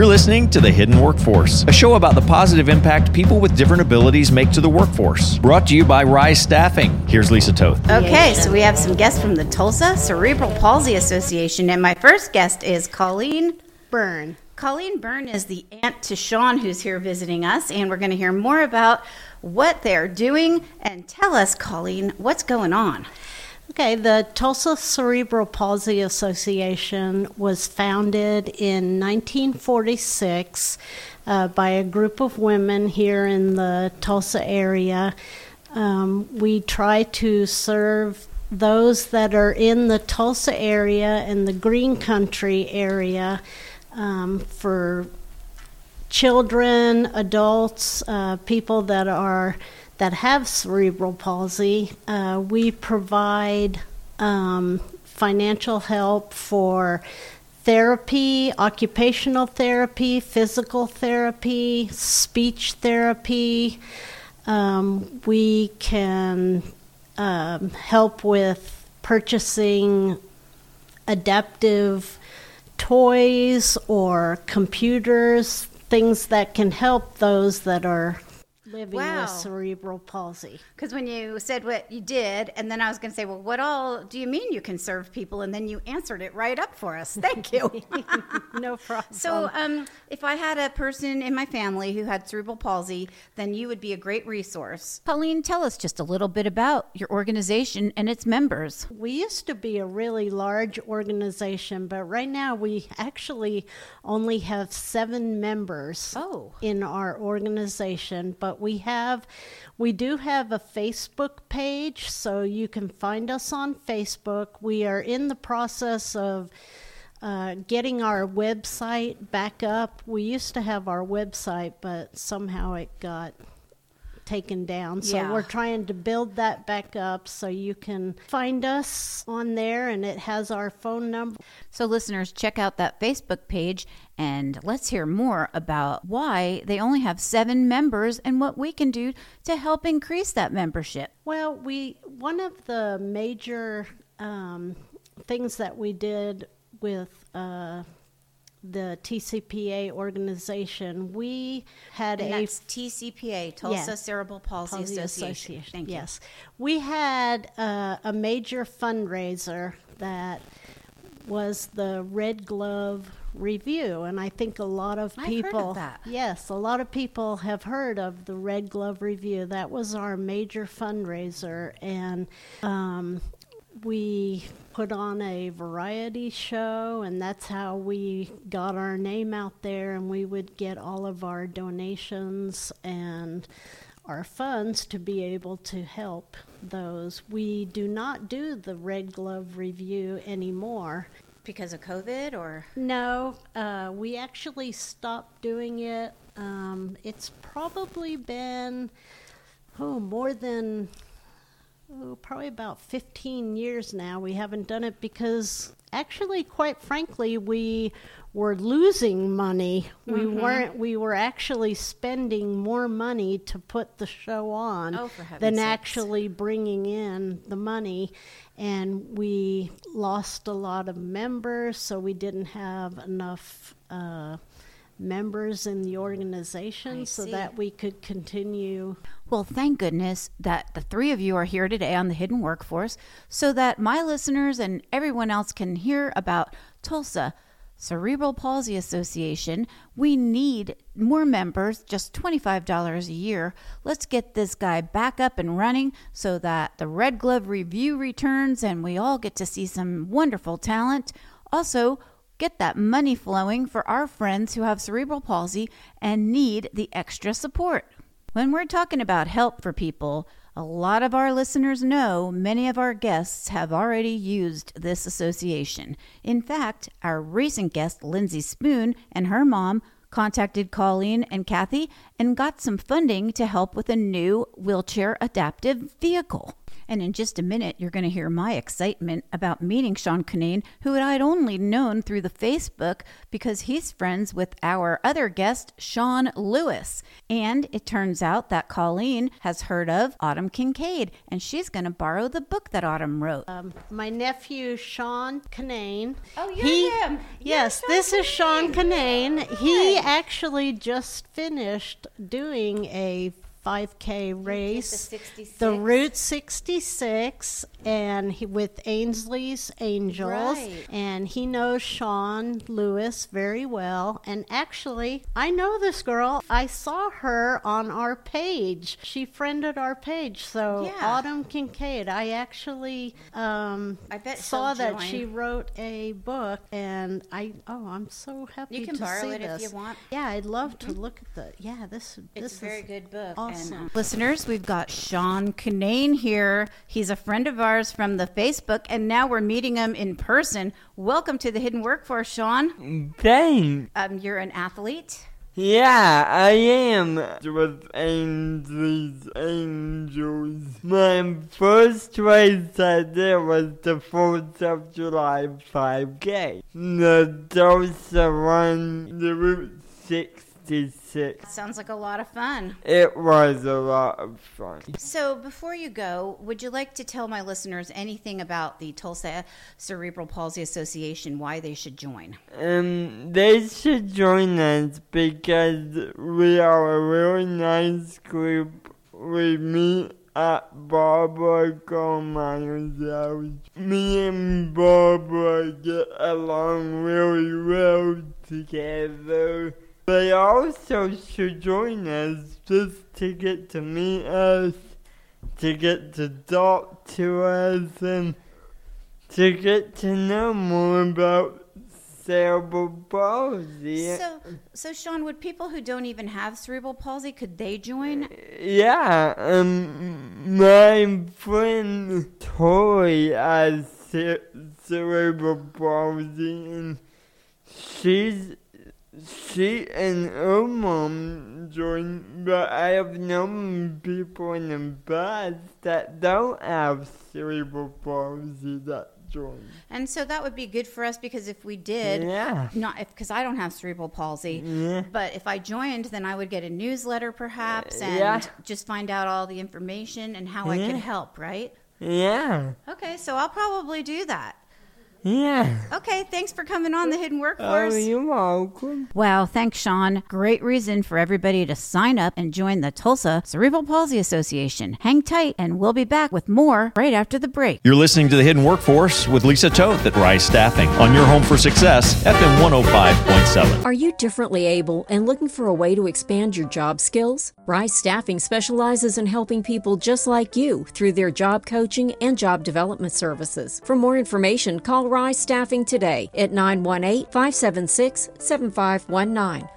You're listening to The Hidden Workforce, a show about the positive impact people with different abilities make to the workforce. Brought to you by Rise Staffing. Here's Lisa Toth. Okay, so we have some guests from the Tulsa Cerebral Palsy Association, and my first guest is Colleen Byrne. Colleen Byrne is the aunt to Sean who's here visiting us, and we're going to hear more about what they're doing. And tell us, Colleen, what's going on? Okay, the Tulsa Cerebral Palsy Association was founded in 1946 uh, by a group of women here in the Tulsa area. Um, we try to serve those that are in the Tulsa area and the Green Country area um, for children, adults, uh, people that are that have cerebral palsy. Uh, we provide um, financial help for therapy, occupational therapy, physical therapy, speech therapy. Um, we can um, help with purchasing adaptive toys or computers, things that can help those that are living Wow. with cerebral palsy. Because when you said what you did, and then I was going to say, well, what all do you mean you can serve people? And then you answered it right up for us. Thank you. no problem. So, um, if I had a person in my family who had cerebral palsy, then you would be a great resource. Pauline, tell us just a little bit about your organization and its members. We used to be a really large organization, but right now we actually only have seven members Oh. in our organization. But we have, we do have a Facebook page, so you can find us on Facebook. We are in the process of uh, getting our website back up. We used to have our website, but somehow it got taken down. So Yeah. we're trying to build that back up so you can find us on there and it has our phone number. So, listeners, check out that Facebook page and let's hear more about why they only have seven members and what we can do to help increase that membership. Well, we one of the major um, things that we did with uh, the TCPA organization, we had And a TCPA, Tulsa Yeah. Cerebral Palsy, Palsy Association. Thank you. Yes, we had uh, a major fundraiser that was the Red Glove Review, and I think a lot of I've heard of people, that. yes, a lot of people have heard of the Red Glove Review. That was our major fundraiser, and um, we put on a variety show, and that's how we got our name out there. And we would get all of our donations and our funds to be able to help those. We do not do the Red Glove Review anymore. Because of COVID or? No, uh, we actually stopped doing it. Um, it's probably been, oh, more than, oh, probably about 15 years now. We haven't done it because, actually, quite frankly, we were losing money. We weren't, we were actually spending more money to put the show on Oh, than sakes. actually bringing in the money. And we lost a lot of members, so we didn't have enough uh, members in the organization so that we could continue. Well, thank goodness that the three of you are here today on the Hidden Workforce so that my listeners and everyone else can hear about Tulsa Cerebral Palsy Association. We need more members, just $25 a year. Let's get this guy back up and running so that the Red Glove Review returns and we all get to see some wonderful talent. Also, get that money flowing for our friends who have cerebral palsy and need the extra support. When we're talking about help for people, a lot of our listeners know many of our guests have already used this association. In fact, our recent guest, Lindsay Spoon, and her mom contacted Colleen and Kathy and got some funding to help with a new wheelchair adaptive vehicle. And in just a minute, you're going to hear my excitement about meeting Sean Cunnane, who I'd only known through the Facebook because he's friends with our other guest, Sean Lewis. And it turns out that Colleen has heard of Autumn Kincaid, and she's going to borrow the book that Autumn wrote. Um, my nephew Sean Cunnane. Oh, you're him. You're Yes, Sean this is Sean Cunnane. He actually just finished doing a 5K race, 66? the Route 66, and he, with Ainsley's Angels, Right. and he knows Sean Lewis very well. And actually, I know this girl. I saw her on our page. She friended our page. So Yeah. Autumn Kincaid, I actually um, I bet saw that join. she wrote a book, and I oh, I'm so happy You can to borrow see it if you want. Mm-hmm. Yeah, I'd love to look at the. Yeah, this. It's this a very good book. Awesome. And, uh, listeners, we've got Sean Cunnane here. He's a friend of ours from the Facebook, and now we're meeting him in person. Welcome to the Hidden Workforce, Sean. Thanks. Um, you're an athlete. Yeah, I am. With Ainsley's Angels. My first race I did was the 4th of July 5K. The Tulsa run, the Route 66. Sounds like a lot of fun. It was a lot of fun. So, before you go, would you like to tell my listeners anything about the Tulsa Cerebral Palsy Association, why they should join? Um, they should join us because we are a really nice group. We meet at Barbara Coalminer's house. Me and Barbara get along really well together. They also should join us just to get to meet us, to get to talk to us, and to get to know more about cerebral palsy. So, so Sean, would people who don't even have cerebral palsy could they join? yeah, um, my friend Tori has ce- cerebral palsy, and she's she and her mom joined, but I have known people in the past that don't have cerebral palsy that join. And so that would be good for us because if we did, Yeah. not if because I don't have cerebral palsy, Yeah. but if I joined, then I would get a newsletter perhaps uh, and Yeah. just find out all the information and how I could help. Right? Yeah. Okay, so I'll probably do that. Yeah. Okay, thanks for coming on the Hidden Workforce. Oh, you're welcome. Wow, thanks, Sean. Great reason for everybody to sign up and join the Tulsa Cerebral Palsy Association. Hang tight, and we'll be back with more right after the break. You're listening to The Hidden Workforce with Lisa Toth at Rise Staffing on your home for success, FM 105.7. Are you differently able and looking for a way to expand your job skills? Rise Staffing specializes in helping people just like you through their job coaching and job development services. For more information, call Rise Staffing today at 918 576 7519